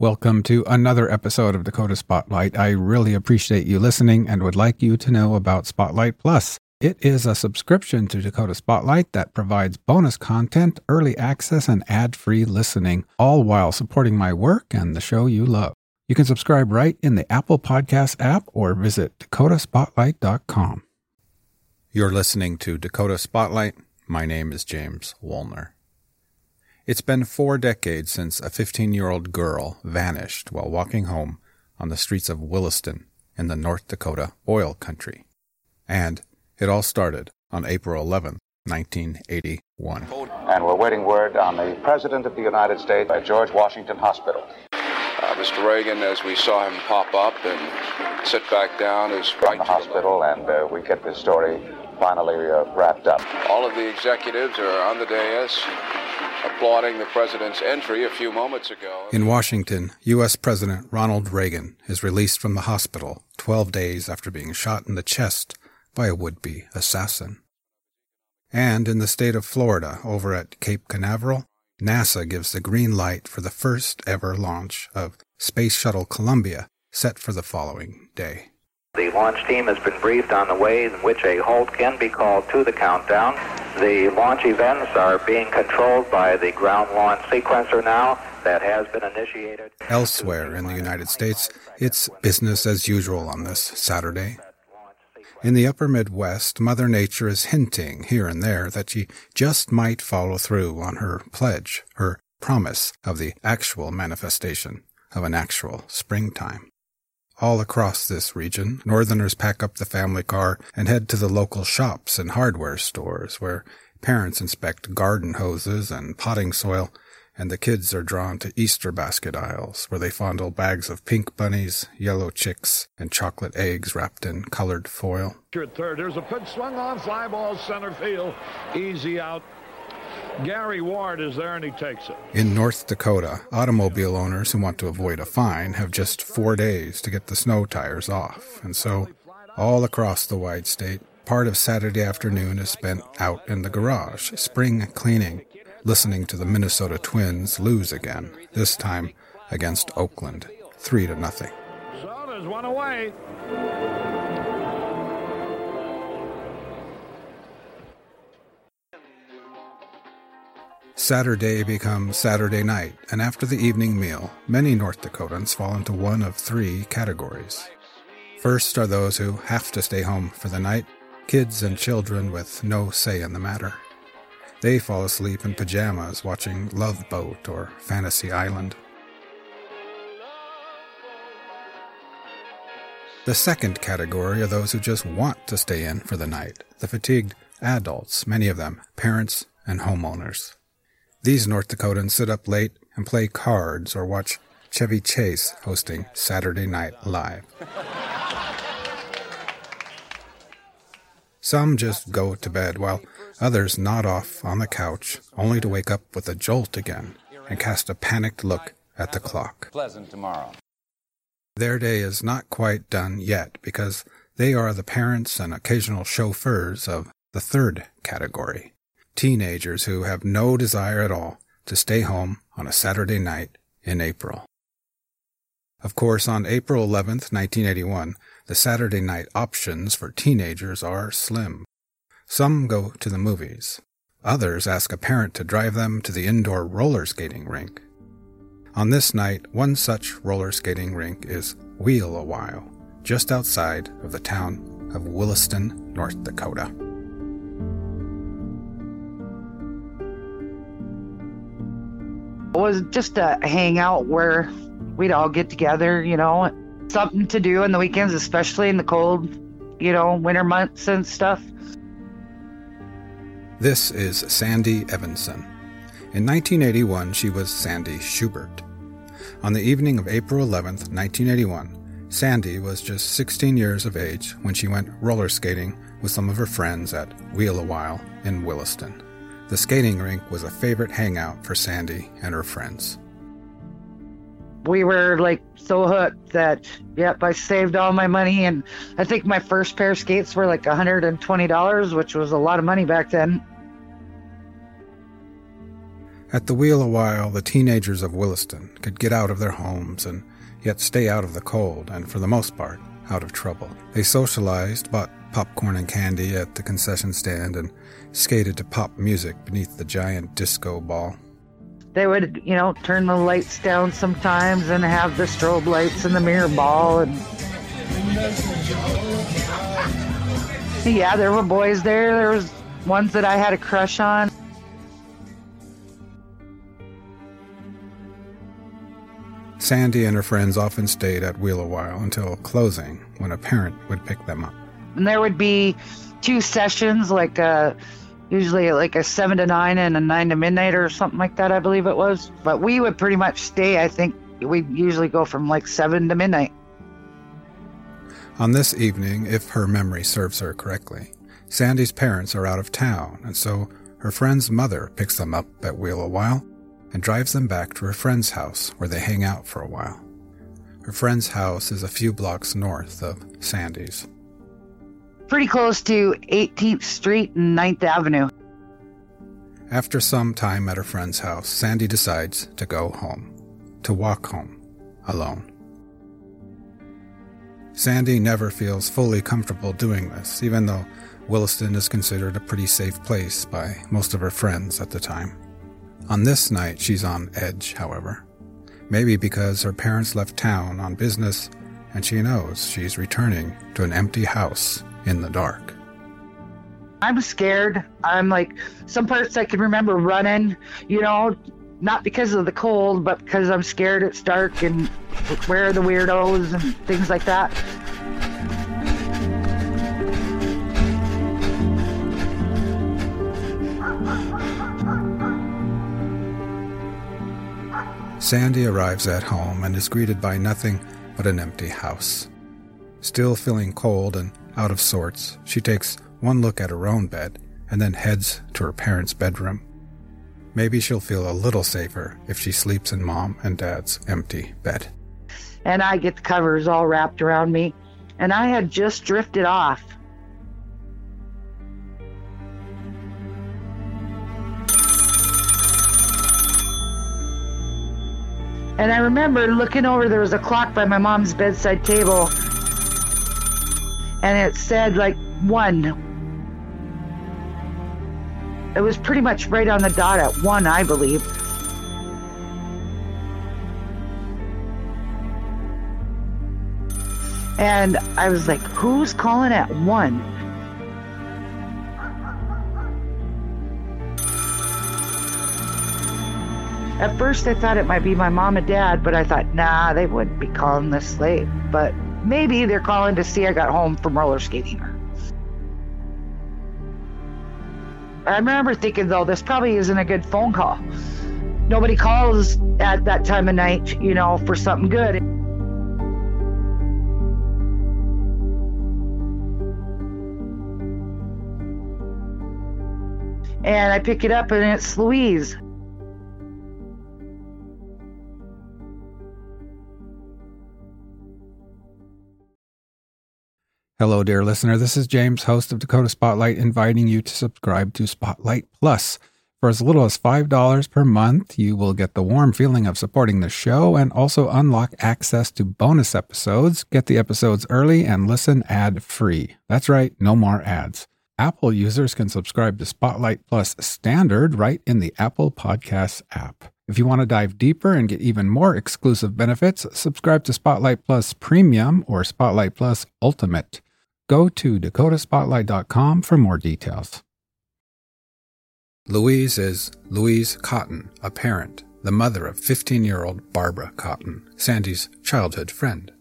Welcome to another episode of Dakota Spotlight. I really appreciate you listening and would like you to know about Spotlight Plus. It is a subscription to Dakota Spotlight that provides bonus content, early access, and ad free listening, all while supporting my work and the show you love. You can subscribe right in the Apple Podcast app or visit dakotaspotlight.com. You're listening to Dakota Spotlight. My name is James Wolner. It's been four decades since a 15 year old girl vanished while walking home on the streets of Williston in the North Dakota oil country. And it all started on April 11, 1981. And we're waiting word on the President of the United States at George Washington Hospital. Uh, Mr. Reagan, as we saw him pop up and sit back down, is right in the hospital, and uh, we get this story finally uh, wrapped up. All of the executives are on the dais applauding the president's entry a few moments ago. In Washington, U.S. President Ronald Reagan is released from the hospital 12 days after being shot in the chest by a would-be assassin. And in the state of Florida, over at Cape Canaveral, NASA gives the green light for the first ever launch of Space Shuttle Columbia, set for the following day. The launch team has been briefed on the way in which a halt can be called to the countdown. The launch events are being controlled by the ground launch sequencer now that has been initiated. Elsewhere in the United States, it's business as usual on this Saturday. In the upper Midwest, Mother Nature is hinting here and there that she just might follow through on her pledge, her promise of the actual manifestation of an actual springtime. All across this region, Northerners pack up the family car and head to the local shops and hardware stores where parents inspect garden hoses and potting soil and the kids are drawn to Easter basket aisles where they fondle bags of pink bunnies, yellow chicks, and chocolate eggs wrapped in colored foil. Third, there's a pitch swung on, fly ball center field, easy out. Gary Ward is there and he takes it. In North Dakota, automobile owners who want to avoid a fine have just four days to get the snow tires off, and so all across the wide state, part of Saturday afternoon is spent out in the garage, spring cleaning, listening to the Minnesota Twins lose again, this time against Oakland, 3 to nothing. So there's one away. Saturday becomes Saturday night, and after the evening meal, many North Dakotans fall into one of three categories. First are those who have to stay home for the night, kids and children with no say in the matter. They fall asleep in pajamas watching Love Boat or Fantasy Island. The second category are those who just want to stay in for the night, the fatigued adults, many of them parents and homeowners. These North Dakotans sit up late and play cards or watch Chevy Chase hosting Saturday Night Live. Some just go to bed while others nod off on the couch, only to wake up with a jolt again and cast a panicked look at the clock. Pleasant tomorrow. Their day is not quite done yet because they are the parents and occasional chauffeurs of the third category teenagers who have no desire at all to stay home on a Saturday night in April. Of course, on April 11, 1981, the Saturday night options for teenagers are slim. Some go to the movies. Others ask a parent to drive them to the indoor roller skating rink. On this night, one such roller skating rink is Wheel a While, just outside of the town of Williston, North Dakota. Was just a hangout where we'd all get together, you know, something to do on the weekends, especially in the cold, you know, winter months and stuff. This is Sandee Evanson. In 1981, she was Sandee Schubert. On the evening of April 11, 1981, Sandee was just 16 years of age when she went roller skating with some of her friends at Wheel a While in Williston. The skating rink was a favorite hangout for Sandee and her friends we were like so hooked that yep i saved all my money and i think my first pair of skates were like $120 which was a lot of money back then At the wheel a while, the teenagers of Williston could get out of their homes and yet stay out of the cold and, for the most part, out of trouble. They socialized, bought popcorn and candy at the concession stand, and skated to pop music beneath the giant disco ball. They would, you know, turn the lights down sometimes and have the strobe lights and the mirror ball and yeah, there were boys there. There was ones that I had a crush on. Sandee and her friends often stayed at Wheel a While until closing, when a parent would pick them up. And there would be two sessions, like uh, usually like a seven to nine and a nine to midnight or something like that, I believe it was. But we would pretty much stay. I think we usually go from like seven to midnight. On this evening, if her memory serves her correctly, Sandee's parents are out of town, and so her friend's mother picks them up at Wheel a While and drives them back to her friend's house where they hang out for a while. Her friend's house is a few blocks north of Sandee's. Pretty close to 18th Street and 9th Avenue. After some time at her friend's house, Sandee decides to go home, to walk home, alone. Sandee never feels fully comfortable doing this, even though Williston is considered a pretty safe place by most of her friends at the time. On this night, she's on edge, however. Maybe because her parents left town on business and she knows she's returning to an empty house in the dark. I'm scared. I'm like, some parts I can remember running, you know, not because of the cold, but because I'm scared it's dark and where are the weirdos and things like that. Sandee arrives at home and is greeted by nothing but an empty house. Still feeling cold and out of sorts, she takes one look at her own bed and then heads to her parents' bedroom. Maybe she'll feel a little safer if she sleeps in mom and dad's empty bed. And I get the covers all wrapped around me, and I had just drifted off. And I remember looking over, there was a clock by my mom's bedside table, and it said like one. It was pretty much right on the dot at one, I believe. And I was like, who's calling at one? At first, I thought it might be my mom and dad, but I thought, nah, they wouldn't be calling this late. But maybe they're calling to see I got home from roller skating. I remember thinking, though, this probably isn't a good phone call. Nobody calls at that time of night, you know, for something good. And I pick it up, and it's Louise. Hello, dear listener. This is James, host of Dakota Spotlight, inviting you to subscribe to Spotlight Plus. For as little as $5 per month, you will get the warm feeling of supporting the show and also unlock access to bonus episodes, get the episodes early, and listen ad free. That's right, no more ads. Apple users can subscribe to Spotlight Plus Standard right in the Apple Podcasts app. If you want to dive deeper and get even more exclusive benefits, subscribe to Spotlight Plus Premium or Spotlight Plus Ultimate. Go to dakotaspotlight.com for more details. Louise is Louise Cotton, a parent, the mother of 15 year old Barbara Cotton, Sandee's childhood friend.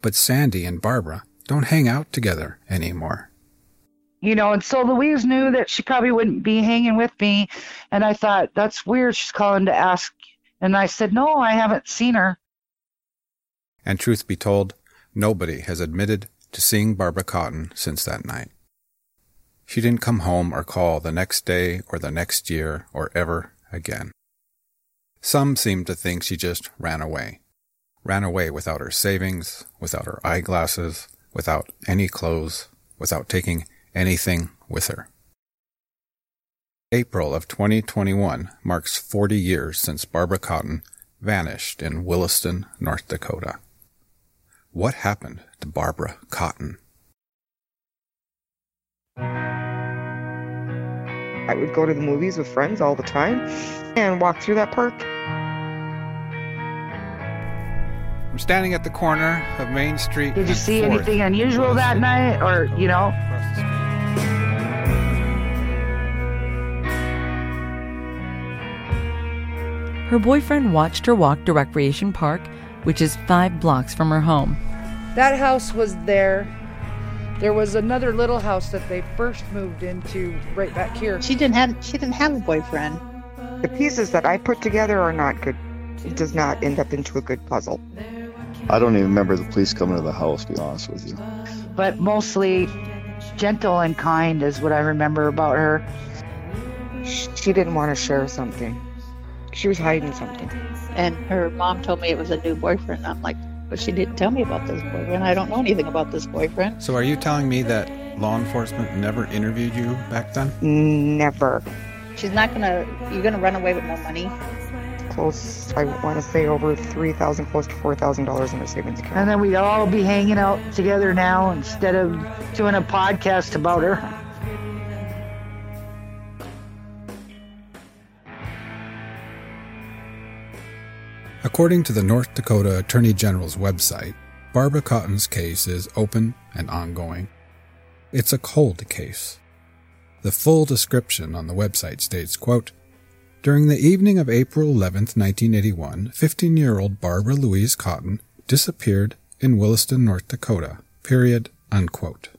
But Sandee and Barbara don't hang out together anymore. You know, and so Louise knew that she probably wouldn't be hanging with me. And I thought, that's weird. She's calling to ask. And I said, no, I haven't seen her. And truth be told, nobody has admitted to seeing Barbara Cotton since that night. She didn't come home or call the next day or the next year or ever again. Some seem to think she just ran away. Ran away without her savings, without her eyeglasses, without any clothes, without taking anything with her. April of 2021 marks 40 years since Barbara Cotton vanished in Williston, North Dakota. What happened to Barbara Cotton? I would go to the movies with friends all the time and walk through that park. I'm standing at the corner of Main Street. Did you see Fourth anything unusual that night, or you know? Dakota, across the street. Her boyfriend watched her walk to Recreation Park, which is five blocks from her home. That house was there. There was another little house that they first moved into right back here. She didn't have she didn't have a boyfriend. The pieces that I put together are not good. It does not end up into a good puzzle. I don't even remember the police coming to the house, to be honest with you. But mostly gentle and kind is what I remember about her. She didn't want to share something. She was hiding something. And her mom told me it was a new boyfriend. I'm like, but she didn't tell me about this boyfriend. I don't know anything about this boyfriend. So, are you telling me that law enforcement never interviewed you back then? Never. She's not gonna. You're gonna run away with no money. Close, I want to say over 3000 close to $4,000 in her savings account. And then we'd all be hanging out together now instead of doing a podcast about her. According to the North Dakota Attorney General's website, Barbara Cotton's case is open and ongoing. It's a cold case. The full description on the website states, quote, During the evening of April 11, 1981, 15-year-old Barbara Louise Cotton disappeared in Williston, North Dakota, period, unquote.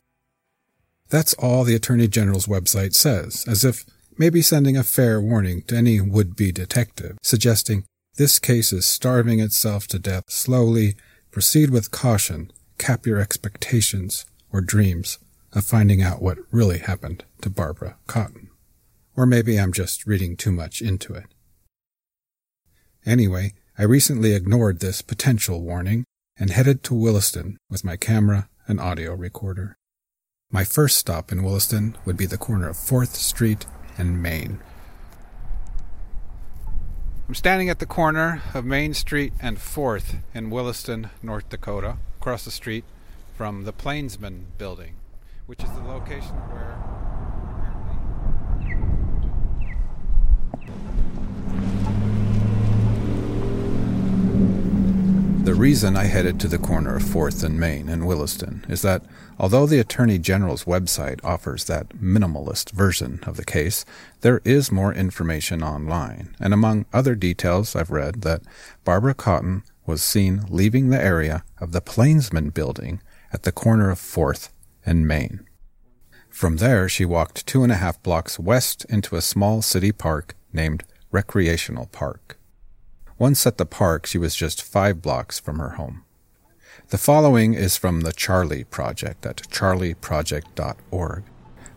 That's all the Attorney General's website says, as if maybe sending a fair warning to any would-be detective, suggesting this case is starving itself to death slowly. Proceed with caution. Cap your expectations or dreams of finding out what really happened to Barbara Cotton. Or maybe I'm just reading too much into it. Anyway, I recently ignored this potential warning and headed to Williston with my camera and audio recorder. My first stop in Williston would be the corner of 4th Street and Main. I'm standing at the corner of Main Street and 4th in Williston, North Dakota, across the street from the Plainsman Building, which is the location where. The reason I headed to the corner of 4th and Main in Williston is that although the Attorney General's website offers that minimalist version of the case, there is more information online. And among other details, I've read that Barbara Cotton was seen leaving the area of the Plainsman building at the corner of 4th and Main. From there, she walked two and a half blocks west into a small city park named Recreational Park. Once at the park, she was just five blocks from her home. The following is from the Charlie Project at charlieproject.org.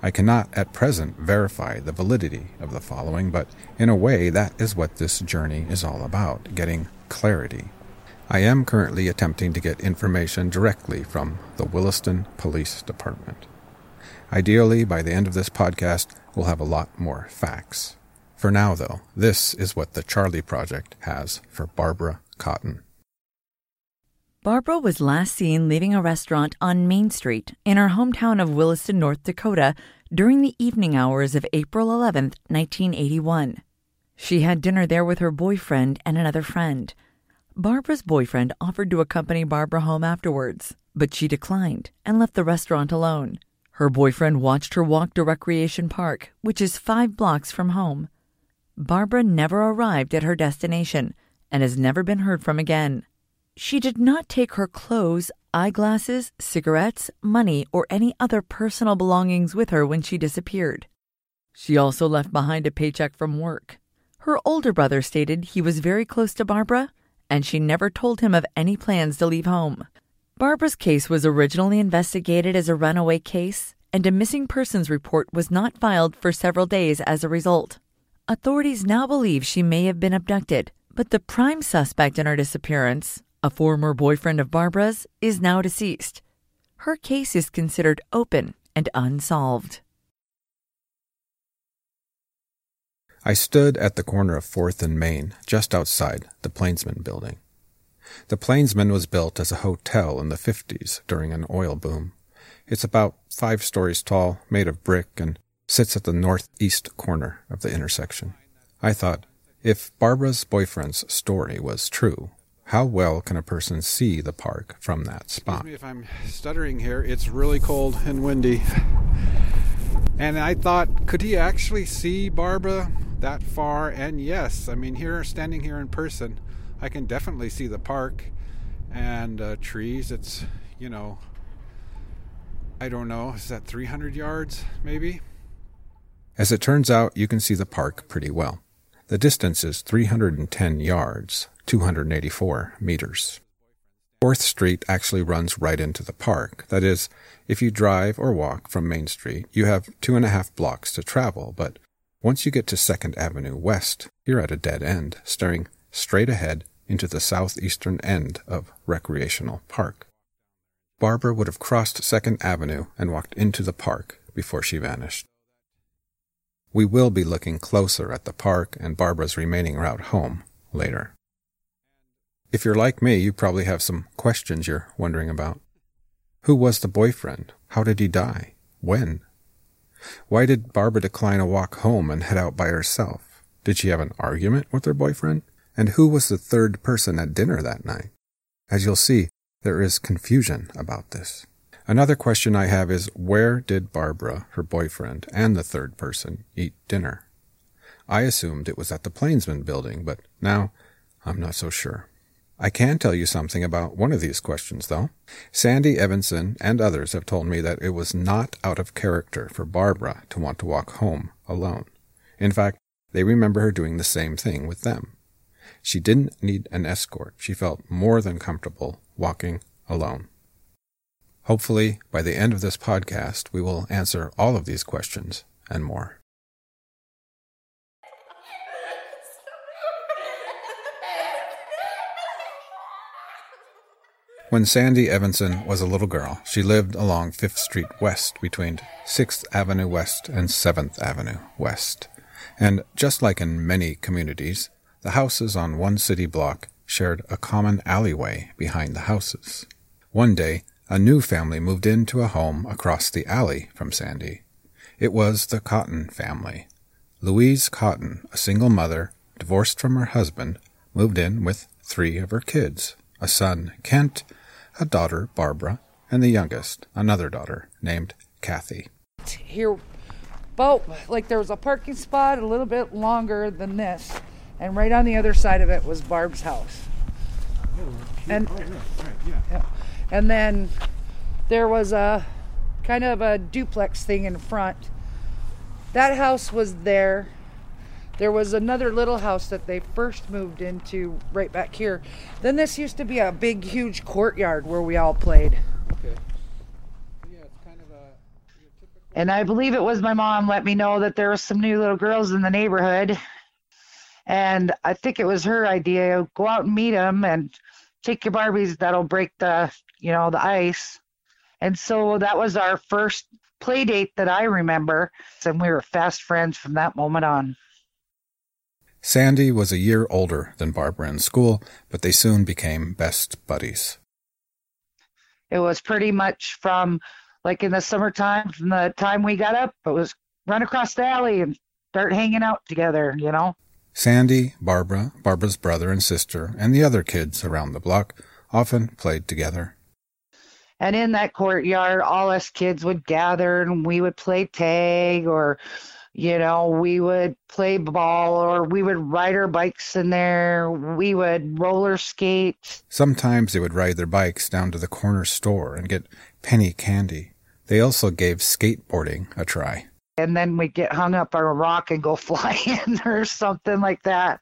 I cannot at present verify the validity of the following, but in a way that is what this journey is all about, getting clarity. I am currently attempting to get information directly from the Williston Police Department. Ideally, by the end of this podcast, we'll have a lot more facts. For now, though, this is what the Charlie Project has for Barbara Cotton. Barbara was last seen leaving a restaurant on Main Street in her hometown of Williston, North Dakota, during the evening hours of April 11, 1981. She had dinner there with her boyfriend and another friend. Barbara's boyfriend offered to accompany Barbara home afterwards, but she declined and left the restaurant alone. Her boyfriend watched her walk to Recreation Park, which is five blocks from home. Barbara never arrived at her destination and has never been heard from again. She did not take her clothes, eyeglasses, cigarettes, money, or any other personal belongings with her when she disappeared. She also left behind a paycheck from work. Her older brother stated he was very close to Barbara, and she never told him of any plans to leave home. Barbara's case was originally investigated as a runaway case, and a missing persons report was not filed for several days as a result. Authorities now believe she may have been abducted, but the prime suspect in her disappearance, a former boyfriend of Barbara's, is now deceased. Her case is considered open and unsolved. I stood at the corner of 4th and Main, just outside the Plainsman building. The Plainsman was built as a hotel in the 50s during an oil boom. It's about five stories tall, made of brick, and sits at the northeast corner of the intersection. I thought, if Barbara's boyfriend's story was true, how well can a person see the park from that spot? If I'm stuttering here. It's really cold and windy. And I thought, could he actually see Barbara that far? And yes, I mean, here, standing here in person, I can definitely see the park and uh, trees. It's, you know, I don't know, is that 300 yards maybe? As it turns out, you can see the park pretty well. The distance is 310 yards, 284 meters. Fourth Street actually runs right into the park. That is, if you drive or walk from Main Street, you have two and a half blocks to travel, but once you get to Second Avenue West, you're at a dead end, staring straight ahead into the southeastern end of Recreational Park. Barbara would have crossed Second Avenue and walked into the park before she vanished. We will be looking closer at the park and Barbara's remaining route home later. If you're like me, you probably have some questions you're wondering about. Who was the boyfriend? How did he die? When? Why did Barbara decline a walk home and head out by herself? Did she have an argument with her boyfriend? And who was the third person at dinner that night? As you'll see, there is confusion about this. Another question I have is where did Barbara, her boyfriend, and the third person eat dinner? I assumed it was at the Plainsman building, but now I'm not so sure. I can tell you something about one of these questions, though. Sandee Evanson and others have told me that it was not out of character for Barbara to want to walk home alone. In fact, they remember her doing the same thing with them. She didn't need an escort. She felt more than comfortable walking alone. Hopefully, by the end of this podcast, we will answer all of these questions and more. When Sandee Evanson was a little girl, she lived along Fifth Street West between 6th Avenue West and 7th Avenue West. And just like in many communities, the houses on one city block shared a common alleyway behind the houses. One day, a new family moved into a home across the alley from Sandee. It was the Cotton family. Louise Cotton, a single mother, divorced from her husband, moved in with three of her kids a son, Kent, a daughter, Barbara, and the youngest, another daughter named Kathy. Here, about like there was a parking spot a little bit longer than this, and right on the other side of it was Barb's house. Oh, and oh, yeah. And then there was a kind of a duplex thing in front. That house was there. There was another little house that they first moved into right back here. Then this used to be a big, huge courtyard where we all played. Okay. Yeah, it's kind of a. Typical... And I believe it was my mom let me know that there were some new little girls in the neighborhood. And I think it was her idea go out and meet them and take your Barbies that'll break the, you know, the ice. And so that was our first play date that I remember. And we were fast friends from that moment on. Sandee was a year older than Barbara in school, but they soon became best buddies. It was pretty much from like in the summertime, from the time we got up, it was run across the alley and start hanging out together, you know? Sandee, Barbara, Barbara's brother and sister, and the other kids around the block often played together. And in that courtyard, all us kids would gather and we would play tag or, you know, we would play ball or we would ride our bikes in there. We would roller skate. Sometimes they would ride their bikes down to the corner store and get penny candy. They also gave skateboarding a try. And then we'd get hung up on a rock and go flying or something like that.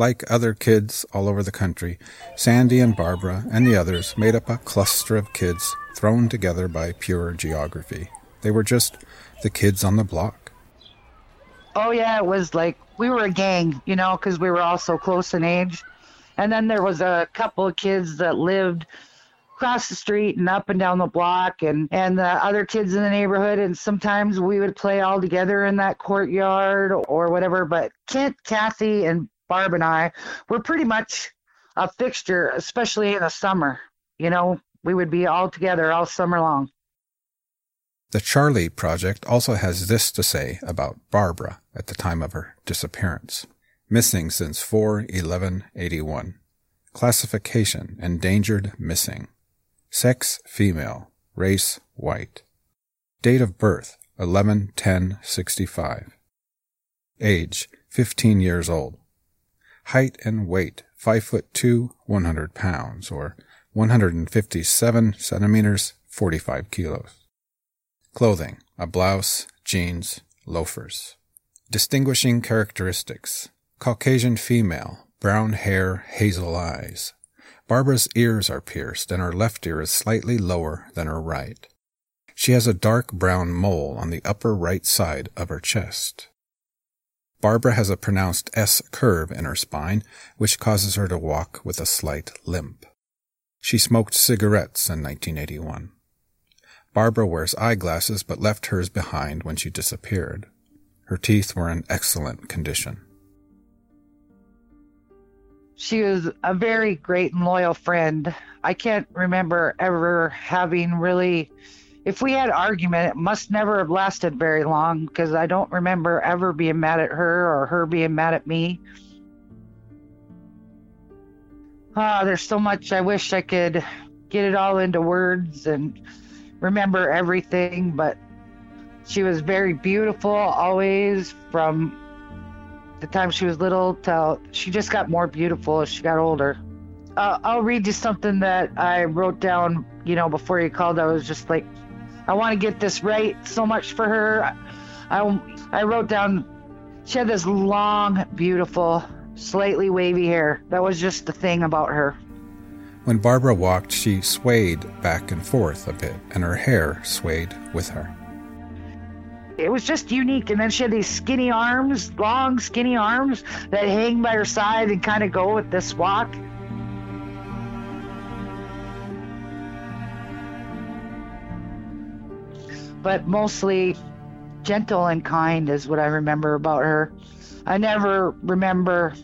Like other kids all over the country, Sandee and Barbara and the others made up a cluster of kids thrown together by pure geography. They were just the kids on the block. Oh, yeah, it was like we were a gang, you know, because we were all so close in age. And then there was a couple of kids that lived across the street and up and down the block and and the other kids in the neighborhood and sometimes we would play all together in that courtyard or whatever but kent kathy and barb and i were pretty much a fixture especially in the summer you know we would be all together all summer long the Charlie Project also has this to say about Barbara at the time of her disappearance. Missing since 4 11 81. Classification Endangered Missing. Sex Female. Race White. Date of birth 11 10 65. Age 15 years old. Height and weight 5 foot 2, 100 pounds, or 157 centimeters, 45 kilos. Clothing a blouse, jeans, loafers. Distinguishing characteristics Caucasian female, brown hair, hazel eyes. Barbara's ears are pierced, and her left ear is slightly lower than her right. She has a dark brown mole on the upper right side of her chest. Barbara has a pronounced S curve in her spine, which causes her to walk with a slight limp. She smoked cigarettes in 1981. Barbara wears eyeglasses but left hers behind when she disappeared. Her teeth were in excellent condition. She was a very great and loyal friend. I can't remember ever having really, if we had argument, it must never have lasted very long because I don't remember ever being mad at her or her being mad at me. Ah, there's so much I wish I could get it all into words and remember everything, but she was very beautiful always from the time she was little till she just got more beautiful as she got older. Uh, I'll read you something that I wrote down, you know, before you called. I was just like, I want to get this right so much for her. I, I wrote down, she had this long, beautiful, slightly wavy hair. That was just the thing about her. When Barbara walked, she swayed back and forth a bit, and her hair swayed with her. It was just unique. And then she had these skinny arms, long, skinny arms that hang by her side and kind of go with this walk. But mostly gentle and kind is what I remember about her. I never remember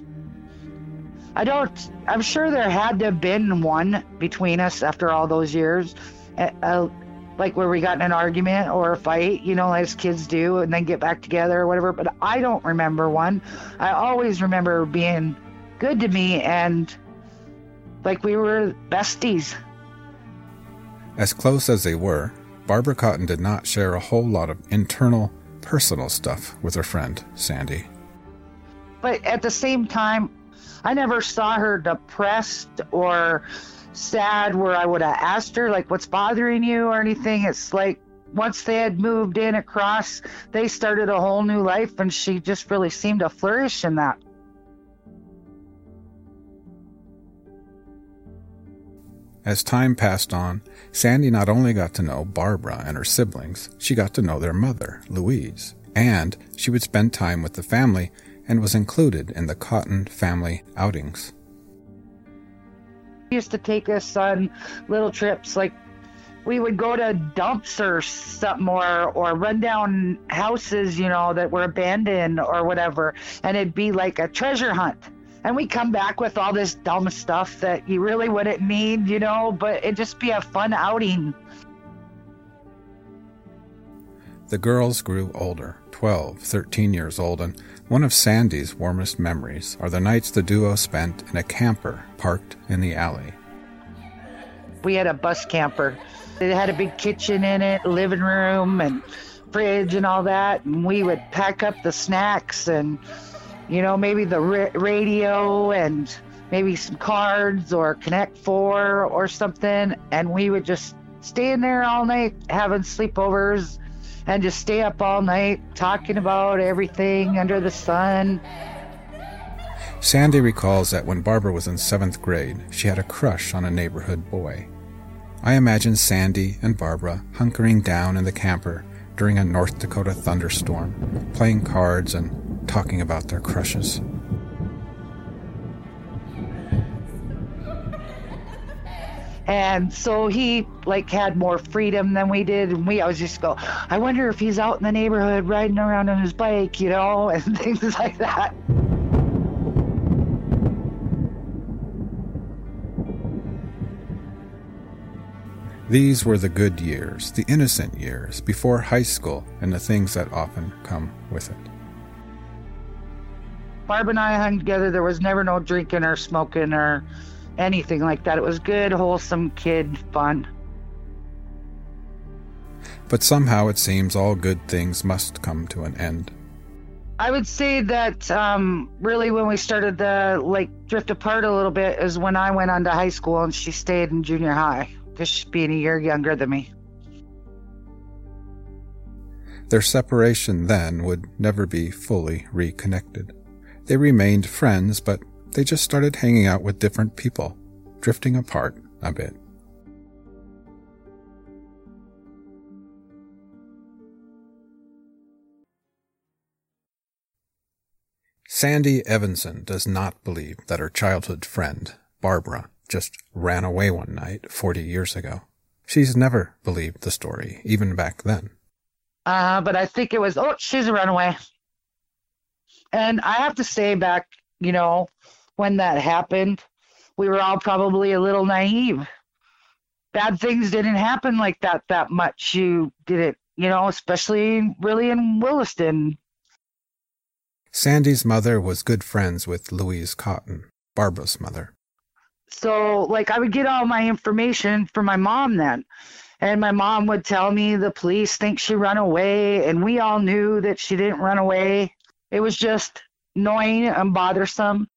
I don't. I'm sure there had to have been one between us after all those years, uh, like where we got in an argument or a fight, you know, as kids do, and then get back together or whatever. But I don't remember one. I always remember being good to me and like we were besties. As close as they were, Barbara Cotton did not share a whole lot of internal, personal stuff with her friend, Sandee. But at the same time, I never saw her depressed or sad where I would have asked her, like, what's bothering you or anything. It's like once they had moved in across, they started a whole new life, and she just really seemed to flourish in that. As time passed on, Sandee not only got to know Barbara and her siblings, she got to know their mother, Louise, and she would spend time with the family and was included in the Cotton family outings. Used to take us on little trips, like we would go to dumps or something, or, or run down houses, you know, that were abandoned or whatever, and it'd be like a treasure hunt. And we come back with all this dumb stuff that you really wouldn't need, you know, but it'd just be a fun outing. The girls grew older, 12, 13 years old, and one of Sandee's warmest memories are the nights the duo spent in a camper parked in the alley. We had a bus camper. It had a big kitchen in it, living room, and fridge and all that. And we would pack up the snacks and, you know, maybe the ra- radio and maybe some cards or Connect Four or something. And we would just stay in there all night having sleepovers and just stay up all night talking about everything under the sun. Sandee recalls that when Barbara was in seventh grade, she had a crush on a neighborhood boy. I imagine Sandee and Barbara hunkering down in the camper during a North Dakota thunderstorm, playing cards and talking about their crushes. And so he like had more freedom than we did, and we always just go, I wonder if he's out in the neighborhood riding around on his bike, you know, and things like that. These were the good years, the innocent years, before high school and the things that often come with it. Barb and I hung together. There was never no drinking or smoking or anything like that. It was good, wholesome kid fun. But somehow it seems all good things must come to an end. I would say that um, really when we started to like drift apart a little bit is when I went on to high school and she stayed in junior high, just being a year younger than me. Their separation then would never be fully reconnected. They remained friends, but they just started hanging out with different people, drifting apart a bit. Sandee Evanson does not believe that her childhood friend, Barbara, just ran away one night 40 years ago. She's never believed the story, even back then. Uh, but I think it was, oh, she's a runaway. And I have to say, back, you know, when that happened, we were all probably a little naive. Bad things didn't happen like that that much. You did it, you know, especially really in Williston. Sandee's mother was good friends with Louise Cotton, Barbara's mother. So, like, I would get all my information from my mom then. And my mom would tell me the police think she ran away, and we all knew that she didn't run away. It was just annoying and bothersome.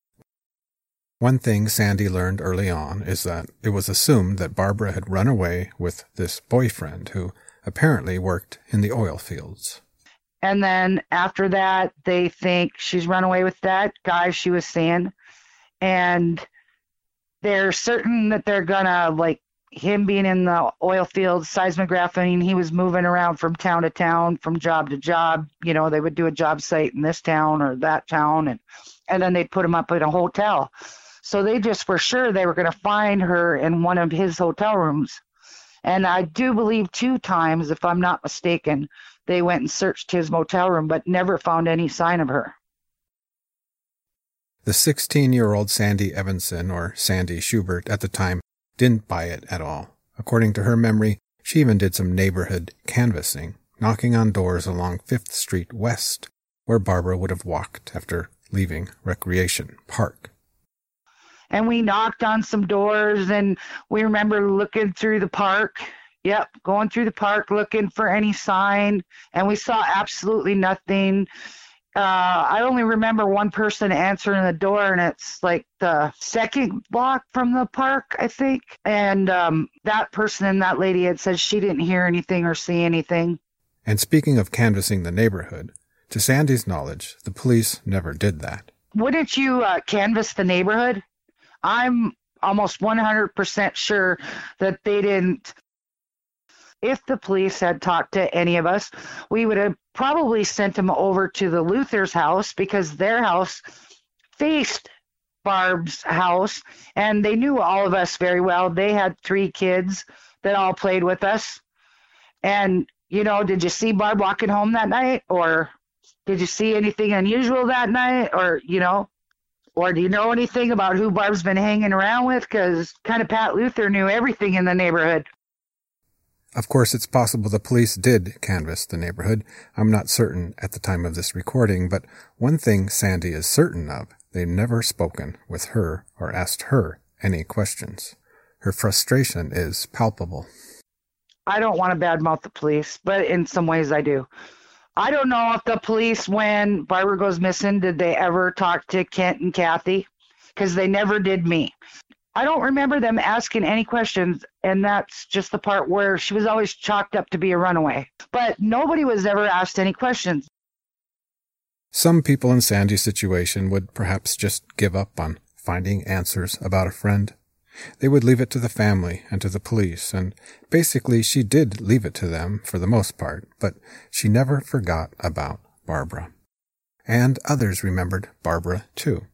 One thing Sandee learned early on is that it was assumed that Barbara had run away with this boyfriend who apparently worked in the oil fields. And then after that, they think she's run away with that guy she was seeing. And they're certain that they're gonna, like, him being in the oil field seismographing, he was moving around from town to town, from job to job. You know, they would do a job site in this town or that town, and and then they'd put him up in a hotel. So they just were sure they were going to find her in one of his hotel rooms. And I do believe two times, if I'm not mistaken, they went and searched his motel room, but never found any sign of her. The 16 year old Sandee Evanson, or Sandee Schubert at the time, didn't buy it at all. According to her memory, she even did some neighborhood canvassing, knocking on doors along Fifth Street West, where Barbara would have walked after leaving Recreation Park. And we knocked on some doors and we remember looking through the park. Yep going through the park looking for any sign and we saw absolutely nothing uh, I only remember one person answering the door, and it's like the second block from the park, I think. And um, that person and that lady had said she didn't hear anything or see anything. And speaking of canvassing the neighborhood, to Sandee's knowledge, the police never did that. Wouldn't you uh, canvass the neighborhood? I'm almost 100% sure that they didn't. If the police had talked to any of us, we would have probably sent them over to the Luther's house because their house faced Barb's house and they knew all of us very well. They had three kids that all played with us. And, you know, did you see Barb walking home that night? Or did you see anything unusual that night? Or, you know, or do you know anything about who Barb's been hanging around with? Because kind of Pat Luther knew everything in the neighborhood. Of course, it's possible the police did canvass the neighborhood. I'm not certain at the time of this recording, but one thing Sandee is certain of, they've never spoken with her or asked her any questions. Her frustration is palpable. I don't want to badmouth the police, but in some ways I do. I don't know if the police, when Barbara goes missing, did they ever talk to Kent and Kathy? Because they never did me. I don't remember them asking any questions, and that's just the part where she was always chalked up to be a runaway. But nobody was ever asked any questions. Some people in Sandee's situation would perhaps just give up on finding answers about a friend. They would leave it to the family and to the police, and basically she did leave it to them for the most part, but she never forgot about Barbara. And others remembered Barbara too.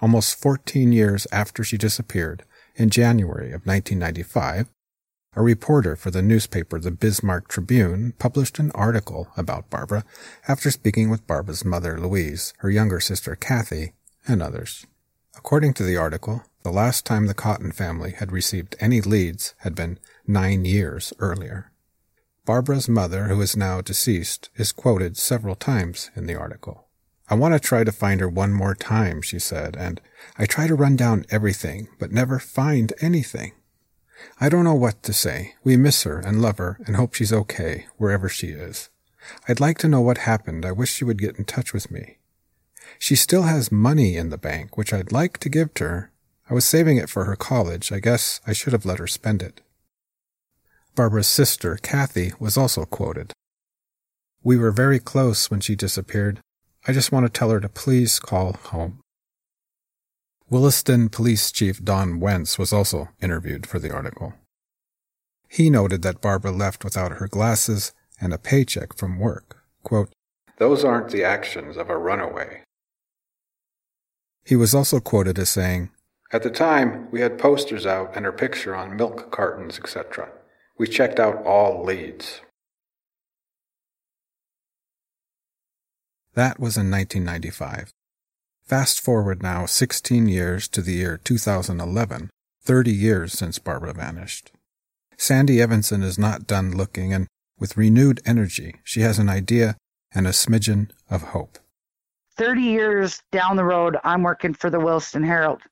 Almost 14 years after she disappeared, In January of 1995, a reporter for the newspaper The Bismarck Tribune published an article about Barbara after speaking with Barbara's mother, Louise, her younger sister, Kathy, and others. According to the article, the last time the Cotton family had received any leads had been nine years earlier. Barbara's mother, who is now deceased, is quoted several times in the article. I want to try to find her one more time, she said, and I try to run down everything, but never find anything. I don't know what to say. We miss her and love her and hope she's okay, wherever she is. I'd like to know what happened. I wish she would get in touch with me. She still has money in the bank, which I'd like to give to her. I was saving it for her college. I guess I should have let her spend it. Barbara's sister, Kathy, was also quoted. We were very close when she disappeared. I just want to tell her to please call home. Williston Police Chief Don Wentz was also interviewed for the article. He noted that Barbara left without her glasses and a paycheck from work. Quote, Those aren't the actions of a runaway. He was also quoted as saying, At the time, we had posters out and her picture on milk cartons, etc. We checked out all leads. That was in 1995. Fast forward now 16 years to the year 2011, 30 years since Barbara vanished. Sandee Evanson is not done looking, and with renewed energy, she has an idea and a smidgen of hope. 30 years down the road, I'm working for the Williston Herald.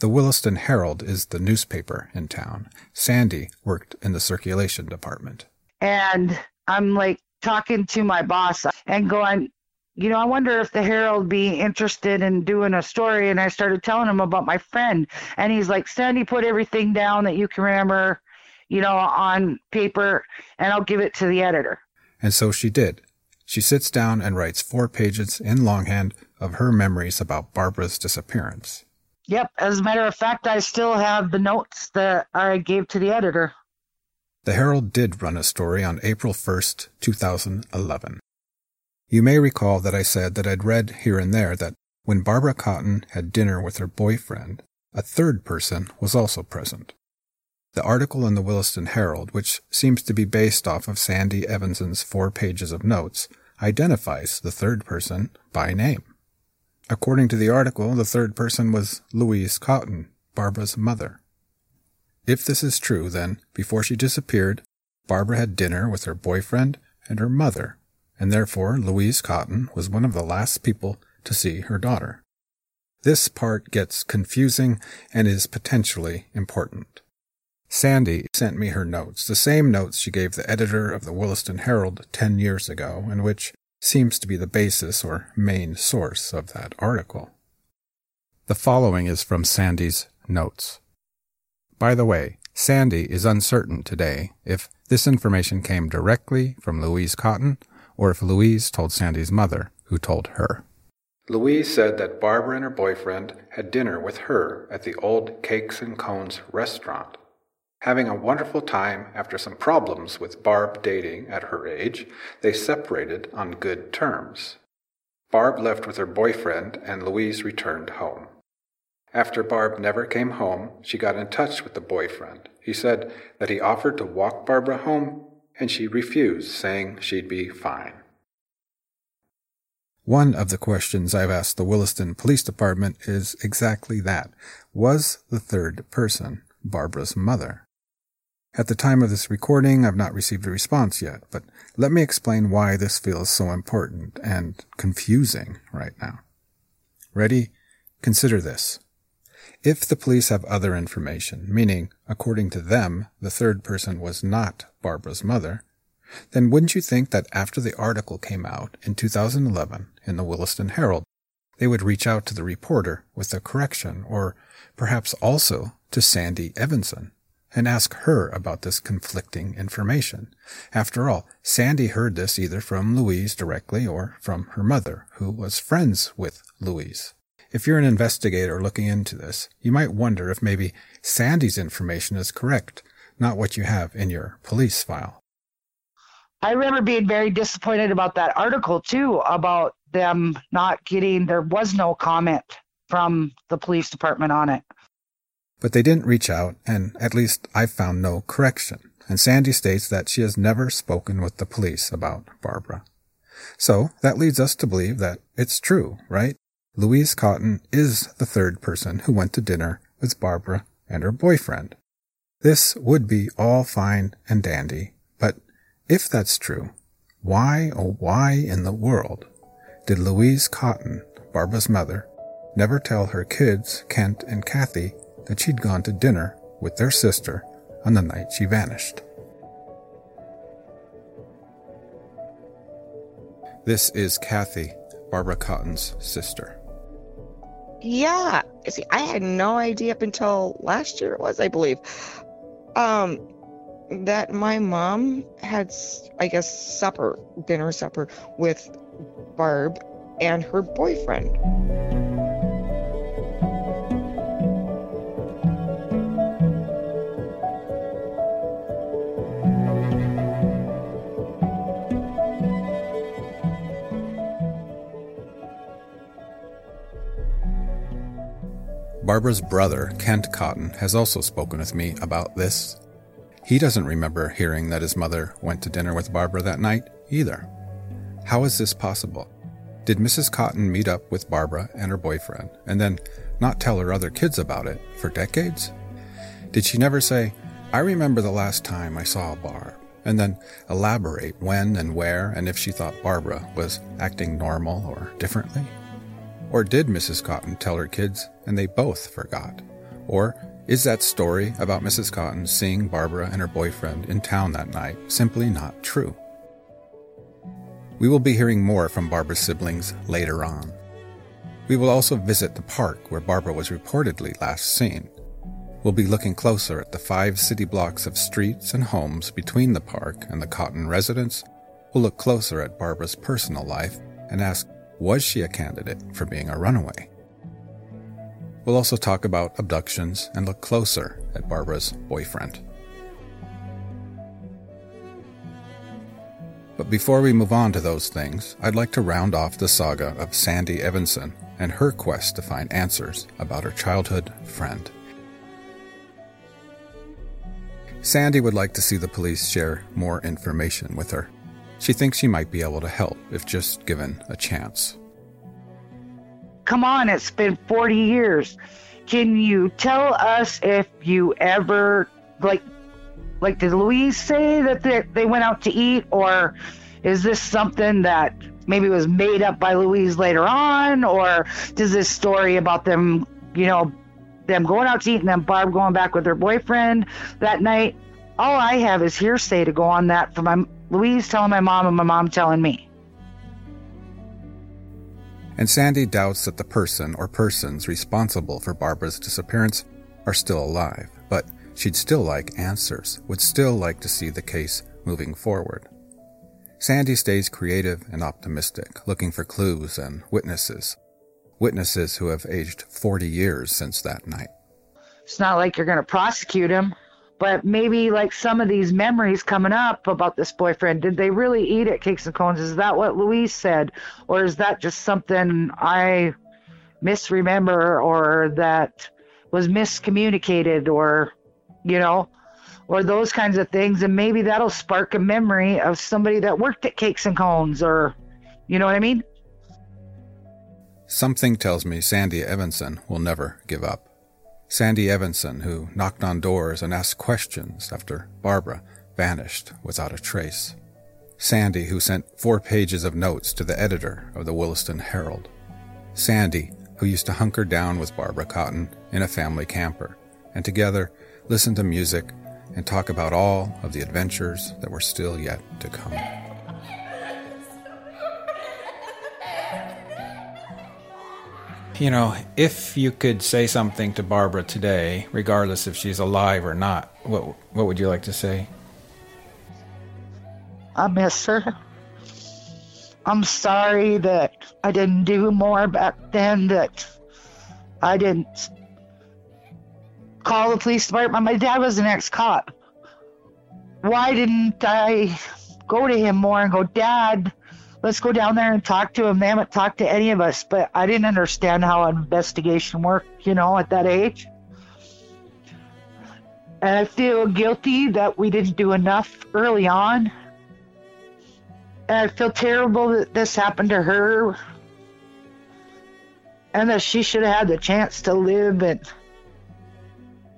The Williston Herald is the newspaper in town. Sandee worked in the circulation department. And I'm like talking to my boss and going, you know, I wonder if the Herald be interested in doing a story. And I started telling him about my friend. And he's like, Sandee, put everything down that you can remember, you know, on paper, and I'll give it to the editor. And so she did. She sits down and writes four pages in longhand of her memories about Barbara's disappearance. Yep. As a matter of fact, I still have the notes that I gave to the editor. The Herald did run a story on April 1st, 2011. You may recall that I said that I'd read here and there that when Barbara Cotton had dinner with her boyfriend, a third person was also present. The article in the Williston Herald, which seems to be based off of Sandee Evanson's four pages of notes, identifies the third person by name. According to the article, the third person was Louise Cotton, Barbara's mother. If this is true, then, before she disappeared, Barbara had dinner with her boyfriend and her mother and therefore Louise Cotton was one of the last people to see her daughter. This part gets confusing and is potentially important. Sandee sent me her notes, the same notes she gave the editor of the Williston Herald ten years ago, and which seems to be the basis or main source of that article. The following is from Sandee's notes. By the way, Sandee is uncertain today if this information came directly from Louise Cotton or if Louise told Sandee's mother, who told her. Louise said that Barbara and her boyfriend had dinner with her at the old Cakes and Cones restaurant. Having a wonderful time after some problems with Barb dating at her age, they separated on good terms. Barb left with her boyfriend and Louise returned home. After Barb never came home, she got in touch with the boyfriend. He said that he offered to walk Barbara home and she refused, saying she'd be fine. One of the questions I've asked the Williston Police Department is exactly that. Was the third person Barbara's mother? At the time of this recording, I've not received a response yet, but let me explain why this feels so important and confusing right now. Ready? Consider this. If the police have other information, meaning, according to them, the third person was not Barbara's mother, then wouldn't you think that after the article came out in 2011 in the Williston Herald, they would reach out to the reporter with a correction, or perhaps also to Sandee Evanson, and ask her about this conflicting information. After all, Sandee heard this either from Louise directly or from her mother, who was friends with Louise. If you're an investigator looking into this, you might wonder if maybe Sandee's information is correct, not what you have in your police file. I remember being very disappointed about that article too, about them not getting, there was no comment from the police department on it. But they didn't reach out, and at least I've found no correction. And Sandee states that she has never spoken with the police about Barbara. So that leads us to believe that it's true, right? Louise Cotton is the third person who went to dinner with Barbara and her boyfriend. This would be all fine and dandy, but if that's true, why, oh why in the world did Louise Cotton, Barbara's mother, never tell her kids, Kent and Kathy, that she'd gone to dinner with their sister on the night she vanished? This is Kathy, Barbara Cotton's sister. Yeah. See, I had no idea up until last year it was, I believe. Um, that my mom had, I guess, supper, dinner supper with Barb and her boyfriend. Barbara's brother, Kent Cotton, has also spoken with me about this. He doesn't remember hearing that his mother went to dinner with Barbara that night either. How is this possible? Did Mrs. Cotton meet up with Barbara and her boyfriend and then not tell her other kids about it for decades? Did she never say, I remember the last time I saw Barb, and then elaborate when and where and if she thought Barbara was acting normal or differently? Or did Mrs. Cotton tell her kids and they both forgot? Or is that story about Mrs. Cotton seeing Barbara and her boyfriend in town that night simply not true? We will be hearing more from Barbara's siblings later on. We will also visit the park where Barbara was reportedly last seen. We'll be looking closer at the five city blocks of streets and homes between the park and the Cotton residence. We'll look closer at Barbara's personal life and ask was she a candidate for being a runaway? We'll also talk about abductions and look closer at Barbara's boyfriend. But before we move on to those things, I'd like to round off the saga of Sandee Evanson and her quest to find answers about her childhood friend. Sandee would like to see the police share more information with her. She thinks she might be able to help if just given a chance. Come on, it's been 40 years. Can you tell us if you ever, like, like did Louise say that they, they went out to eat, or is this something that maybe was made up by Louise later on, or does this story about them, you know, them going out to eat and then Barb going back with her boyfriend that night? All I have is hearsay to go on that for my Louise telling my mom and my mom telling me. And Sandee doubts that the person or persons responsible for Barbara's disappearance are still alive, but she'd still like answers, would still like to see the case moving forward. Sandee stays creative and optimistic, looking for clues and witnesses. Witnesses who have aged 40 years since that night. It's not like you're going to prosecute him but maybe like some of these memories coming up about this boyfriend did they really eat at cakes and cones? Is that what louise said? Or is that just something i misremember or that was miscommunicated or you know or those kinds of things? And maybe that'll spark a memory of somebody that worked at cakes and cones or you know what i mean? Something tells me Sandee evanson will never give up Sandee Evanson, who knocked on doors and asked questions after Barbara vanished without a trace. Sandee, who sent four pages of notes to the editor of the Williston Herald. Sandee, who used to hunker down with Barbara Cotton in a family camper, and together listen to music and talk about all of the adventures that were still yet to come. You know, if you could say something to Barbara today, regardless if she's alive or not, what what would you like to say? I miss her. I'm sorry that I didn't do more back then, that I didn't call the police department. My dad was an ex cop. Why didn't I go to him more and go, Dad, let's go down there and talk to him. They haven't talked to any of us, but I didn't understand how investigation worked, you know, at that age. And I feel guilty that we didn't do enough early on. And I feel terrible that this happened to her. And that she should have had the chance to live and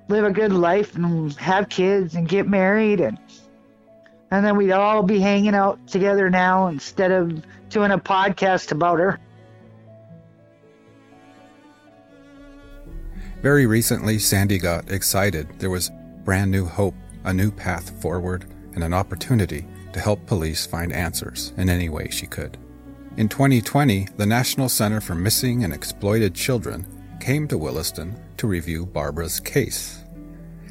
live a good life and have kids and get married and and then we'd all be hanging out together now instead of doing a podcast about her. Very recently, Sandee got excited. There was brand new hope, a new path forward, and an opportunity to help police find answers in any way she could. In 2020, the National Center for Missing and Exploited Children came to Williston to review Barbara's case.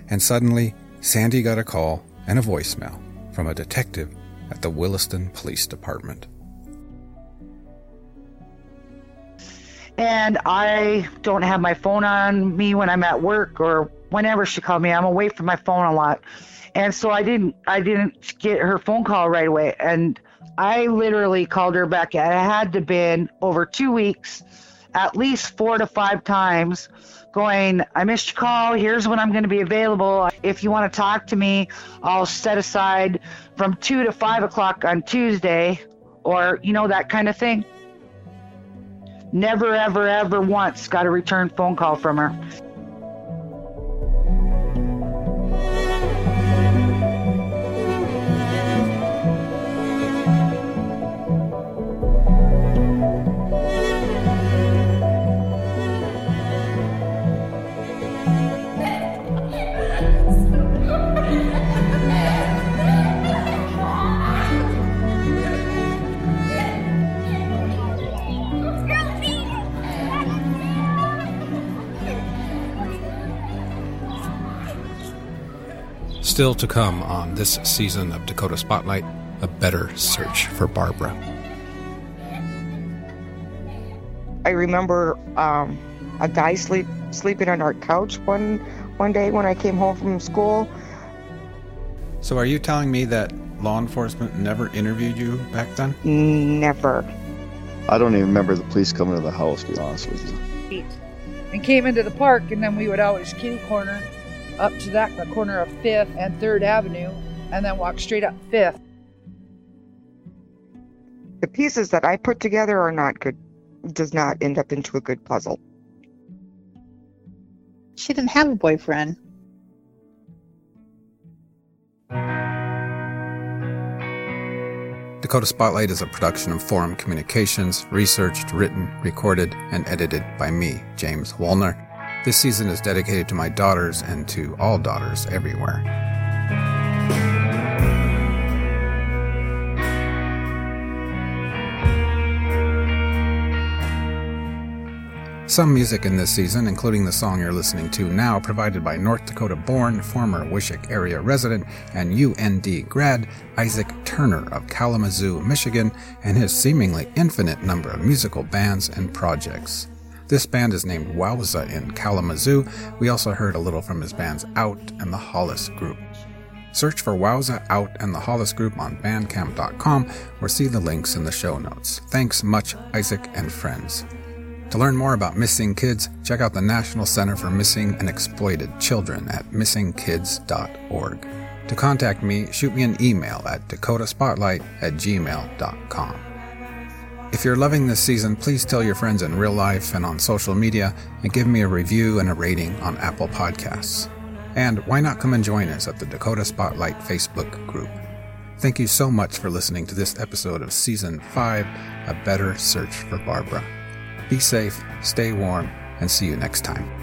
And suddenly, Sandee got a call and a voicemail from a detective at the Williston Police Department. And I don't have my phone on me when I'm at work or whenever she called me. I'm away from my phone a lot. And so I didn't I didn't get her phone call right away. And I literally called her back. It had to been over two weeks, at least four to five times, going, I missed your call. Here's when I'm going to be available. If you want to talk to me, I'll set aside from two to five o'clock on Tuesday, or you know that kind of thing. Never, ever, ever once got a return phone call from her. Still to come on this season of Dakota Spotlight, a better search for Barbara. I remember um, a guy sleep sleeping on our couch one one day when I came home from school. So, are you telling me that law enforcement never interviewed you back then? Never. I don't even remember the police coming to the house, to be honest with you. And came into the park, and then we would always kitty corner up to that the corner of Fifth and Third Avenue, and then walk straight up Fifth. The pieces that I put together are not good. Does not end up into a good puzzle. She didn't have a boyfriend. Dakota Spotlight is a production of Forum Communications, researched, written, recorded, and edited by me, James Wolner. This season is dedicated to my daughters and to all daughters everywhere. Some music in this season, including the song you're listening to now, provided by North Dakota born, former Wishek area resident, and UND grad Isaac Turner of Kalamazoo, Michigan, and his seemingly infinite number of musical bands and projects. This band is named Wowza in Kalamazoo. We also heard a little from his bands Out and the Hollis Group. Search for Wowza Out and the Hollis Group on Bandcamp.com or see the links in the show notes. Thanks much, Isaac and friends. To learn more about missing kids, check out the National Center for Missing and Exploited Children at missingkids.org. To contact me, shoot me an email at dakotaspotlight at gmail.com. If you're loving this season, please tell your friends in real life and on social media and give me a review and a rating on Apple Podcasts. And why not come and join us at the Dakota Spotlight Facebook group? Thank you so much for listening to this episode of Season 5 A Better Search for Barbara. Be safe, stay warm, and see you next time.